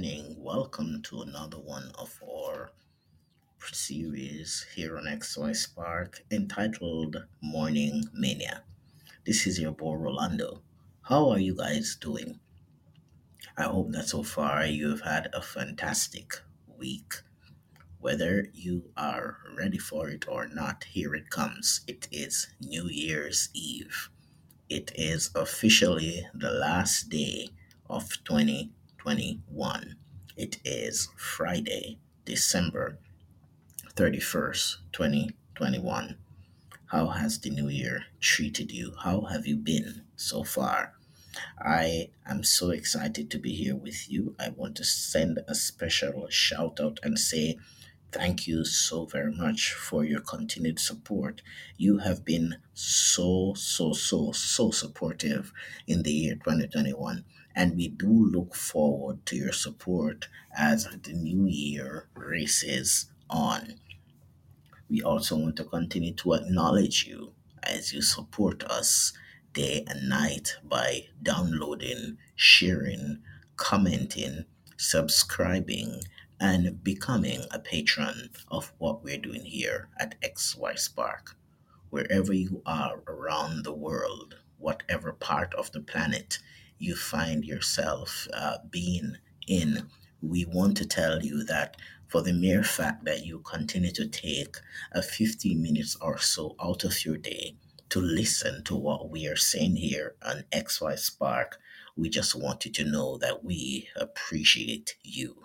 morning. Welcome to another one of our series here on XY Spark entitled Morning Mania. This is your boy Rolando. How are you guys doing? I hope that so far you've had a fantastic week. Whether you are ready for it or not, here it comes. It is New Year's Eve. It is officially the last day of 2021. It is Friday, December 31st, 2021. How has the new year treated you? How have you been so far? I am so excited to be here with you. I want to send a special shout out and say thank you so very much for your continued support. You have been so, so, so, so supportive in the year 2021. And we do look forward to your support as the new year races on. We also want to continue to acknowledge you as you support us day and night by downloading, sharing, commenting, subscribing, and becoming a patron of what we're doing here at XY Spark. Wherever you are around the world, whatever part of the planet you find yourself uh, being in, we want to tell you that for the mere fact that you continue to take a 15 minutes or so out of your day to listen to what we are saying here on XY Spark, we just want you to know that we appreciate you.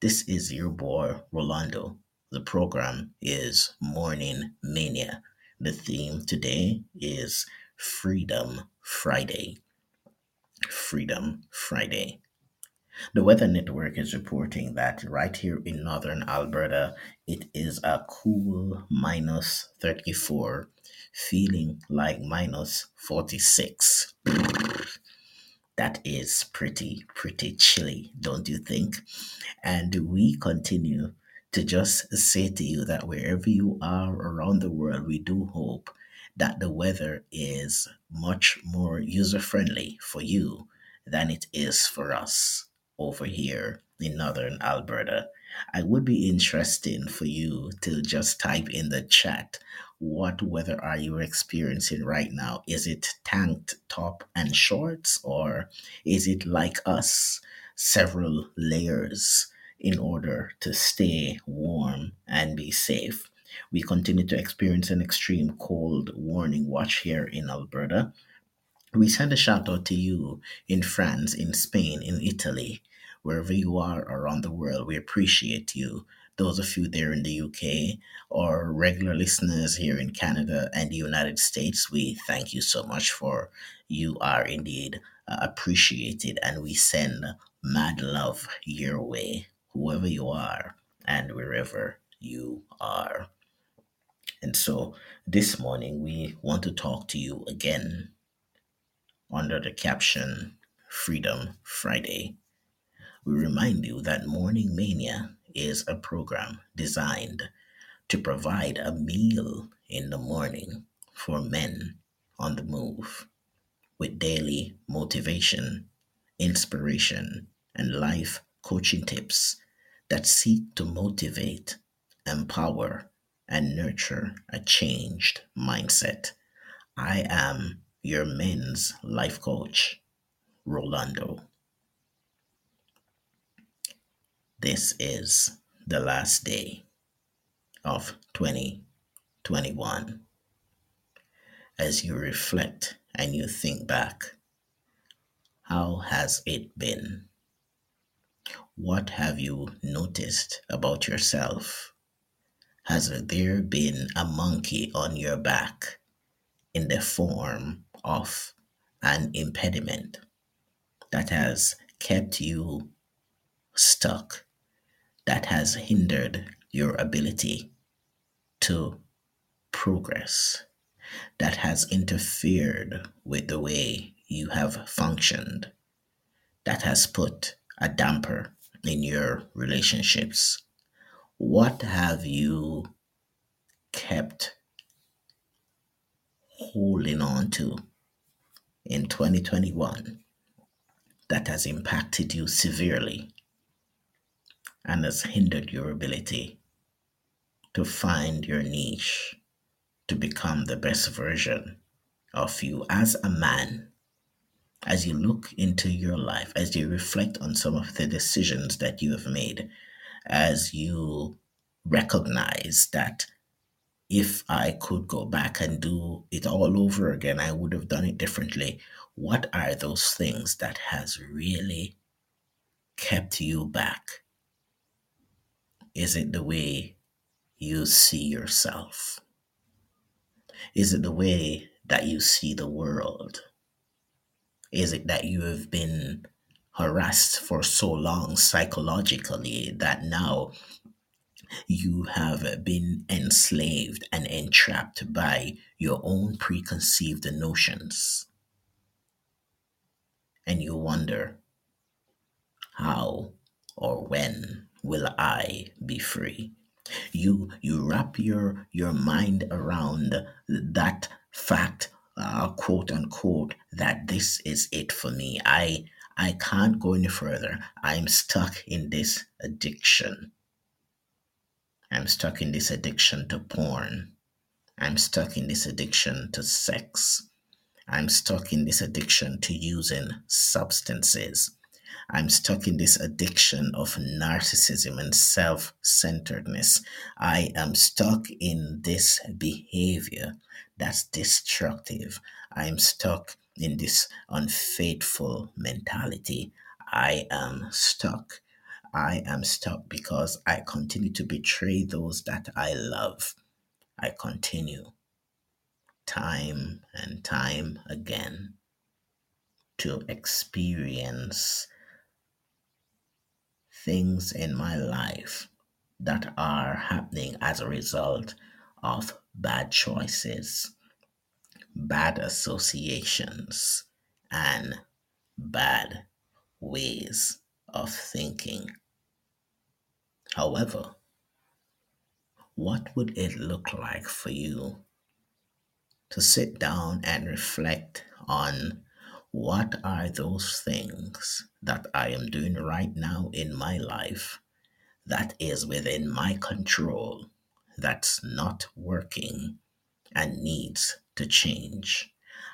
This is your boy, Rolando. The program is Morning Mania. The theme today is Freedom Friday. Freedom Friday. The Weather Network is reporting that right here in northern Alberta, it is a cool minus 34, feeling like minus 46. That is pretty, pretty chilly, don't you think? And we continue to just say to you that wherever you are around the world, we do hope that the weather is much more user friendly for you than it is for us over here in northern Alberta. I would be interested for you to just type in the chat what weather are you experiencing right now? Is it tanked top and shorts or is it like us, several layers in order to stay warm and be safe? We continue to experience an extreme cold warning watch here in Alberta. We send a shout out to you in France, in Spain, in Italy, wherever you are around the world. We appreciate you. Those of you there in the UK or regular listeners here in Canada and the United States, we thank you so much for you are indeed uh, appreciated and we send mad love your way, whoever you are and wherever you are. And so this morning we want to talk to you again under the caption Freedom Friday. We remind you that Morning Mania is a program designed to provide a meal in the morning for men on the move with daily motivation, inspiration, and life coaching tips that seek to motivate, empower, and nurture a changed mindset. I am your men's life coach, Rolando. This is the last day of 2021. As you reflect and you think back, how has it been? What have you noticed about yourself? Has there been a monkey on your back in the form of an impediment that has kept you stuck, that has hindered your ability to progress, that has interfered with the way you have functioned, that has put a damper in your relationships? What have you kept holding on to in 2021 that has impacted you severely and has hindered your ability to find your niche, to become the best version of you as a man. As you look into your life, as you reflect on some of the decisions that you have made, as you recognize that if I could go back and do it all over again, I would have done it differently. What are those things that has really kept you back? Is it the way you see yourself? Is it the way that you see the world? Is it that you have been harassed for so long psychologically that now you have been enslaved and entrapped by your own preconceived notions? And you wonder, how or when will I be free? You you wrap your your mind around that fact, uh, quote unquote, that this is it for me. I I can't go any further. I'm stuck in this addiction. I'm stuck in this addiction to porn. I'm stuck in this addiction to sex. I'm stuck in this addiction to using substances. I'm stuck in this addiction of narcissism and self centeredness. I am stuck in this behavior that's destructive. I'm stuck in this unfaithful mentality. I am stuck. I am stuck because I continue to betray those that I love. I continue time and time again to experience things in my life that are happening as a result of bad choices, bad associations, and bad ways of thinking. However, what would it look like for you to sit down and reflect on what are those things that I am doing right now in my life that is within my control, that's not working, and needs to change?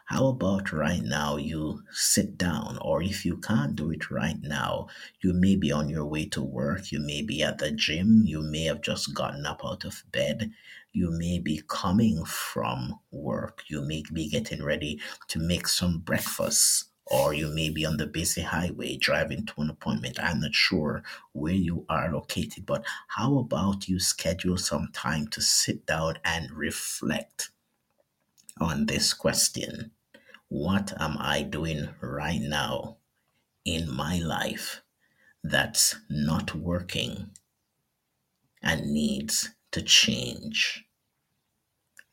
How about right now you sit down, or if you can't do it right now, you may be on your way to work, you may be at the gym, you may have just gotten up out of bed, you may be coming from work, you may be getting ready to make some breakfast. Or you may be on the busy highway driving to an appointment. I'm not sure where you are located, but how about you schedule some time to sit down and reflect on this question What am I doing right now in my life that's not working and needs to change?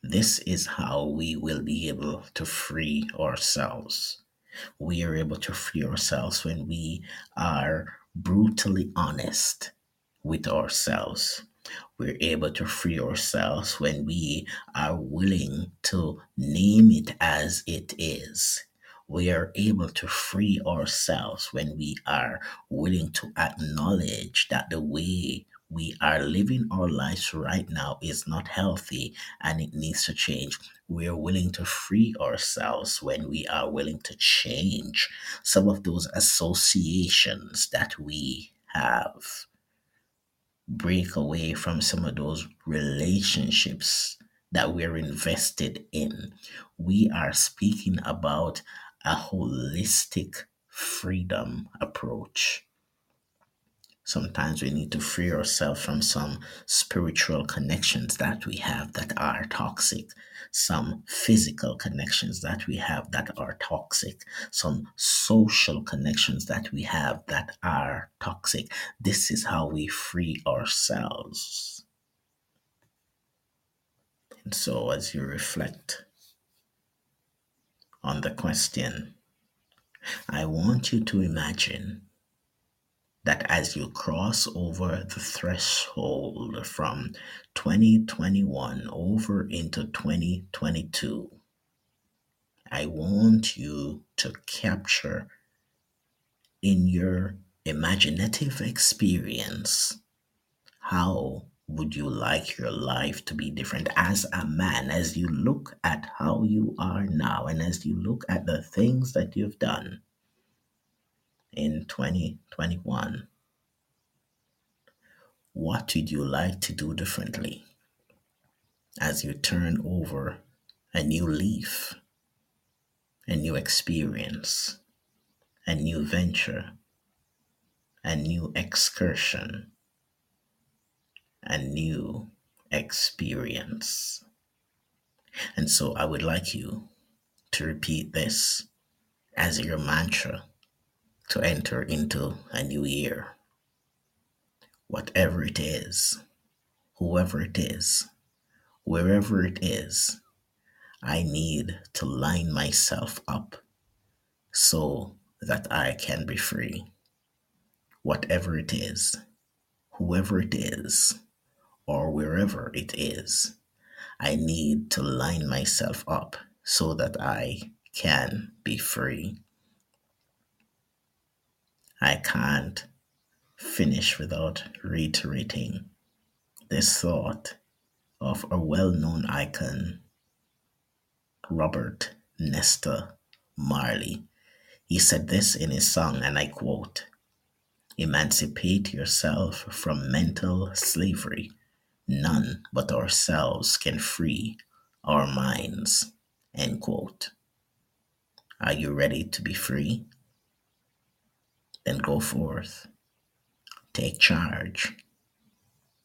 This is how we will be able to free ourselves. We are able to free ourselves when we are brutally honest with ourselves. We're able to free ourselves when we are willing to name it as it is. We are able to free ourselves when we are willing to acknowledge that the way we are living our lives right now is not healthy and it needs to change. We are willing to free ourselves when we are willing to change some of those associations that we have break away from some of those relationships that we're invested in. We are speaking about a holistic freedom approach. Sometimes we need to free ourselves from some spiritual connections that we have that are toxic, some physical connections that we have that are toxic, some social connections that we have that are toxic. This is how we free ourselves. And so, as you reflect on the question, I want you to imagine that as you cross over the threshold from 2021 over into 2022, I want you to capture in your imaginative experience How would you like your life to be different as a man as you look at how you are now and as you look at the things that you've done in 2021? What would you like to do differently as you turn over a new leaf, a new experience, a new venture, a new excursion? a new experience. And so I would like you to repeat this as your mantra to enter into a new year. Whatever it is, whoever it is, wherever it is, I need to line myself up so that I can be free. Whatever it is, whoever it is, or wherever it is, I need to line myself up so that I can be free. I can't finish without reiterating this thought of a well known icon, Robert Nesta Marley. He said this in his song, and I quote Emancipate yourself from mental slavery None but ourselves can free our minds. End quote. Are you ready to be free? Then go forth, take charge,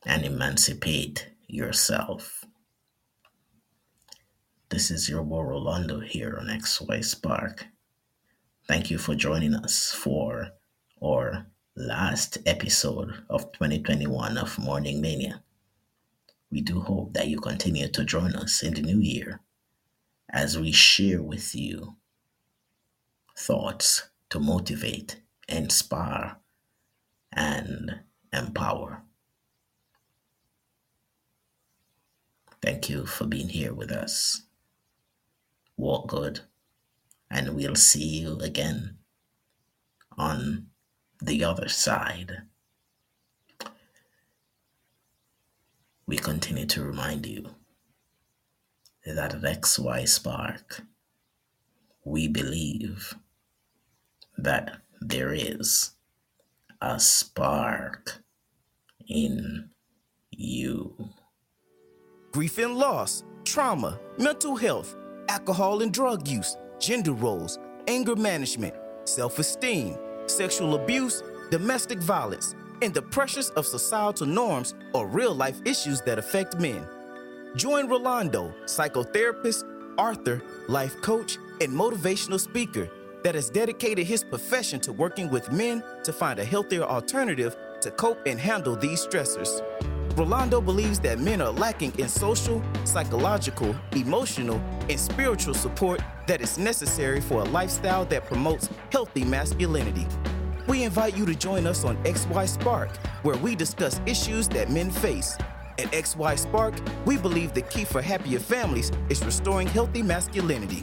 and emancipate yourself. This is your boy Rolando here on XY Spark. Thank you for joining us for our last episode of 2021 of Morning Mania. We do hope that you continue to join us in the new year as we share with you thoughts to motivate, inspire, and empower. Thank you for being here with us. Walk good, and we'll see you again on the other side. we continue to remind you that at XY Spark, we believe that there is a spark in you. Grief and loss, trauma, mental health, alcohol and drug use, gender roles, anger management, self esteem, sexual abuse, domestic violence and the pressures of societal norms or real life issues that affect men. Join Rolando, psychotherapist, author, life coach, and motivational speaker that has dedicated his profession to working with men to find a healthier alternative to cope and handle these stressors. Rolando believes that men are lacking in social, psychological, emotional, and spiritual support that is necessary for a lifestyle that promotes healthy masculinity. We invite you to join us on XY Spark, where we discuss issues that men face. At XY Spark, we believe the key for happier families is restoring healthy masculinity.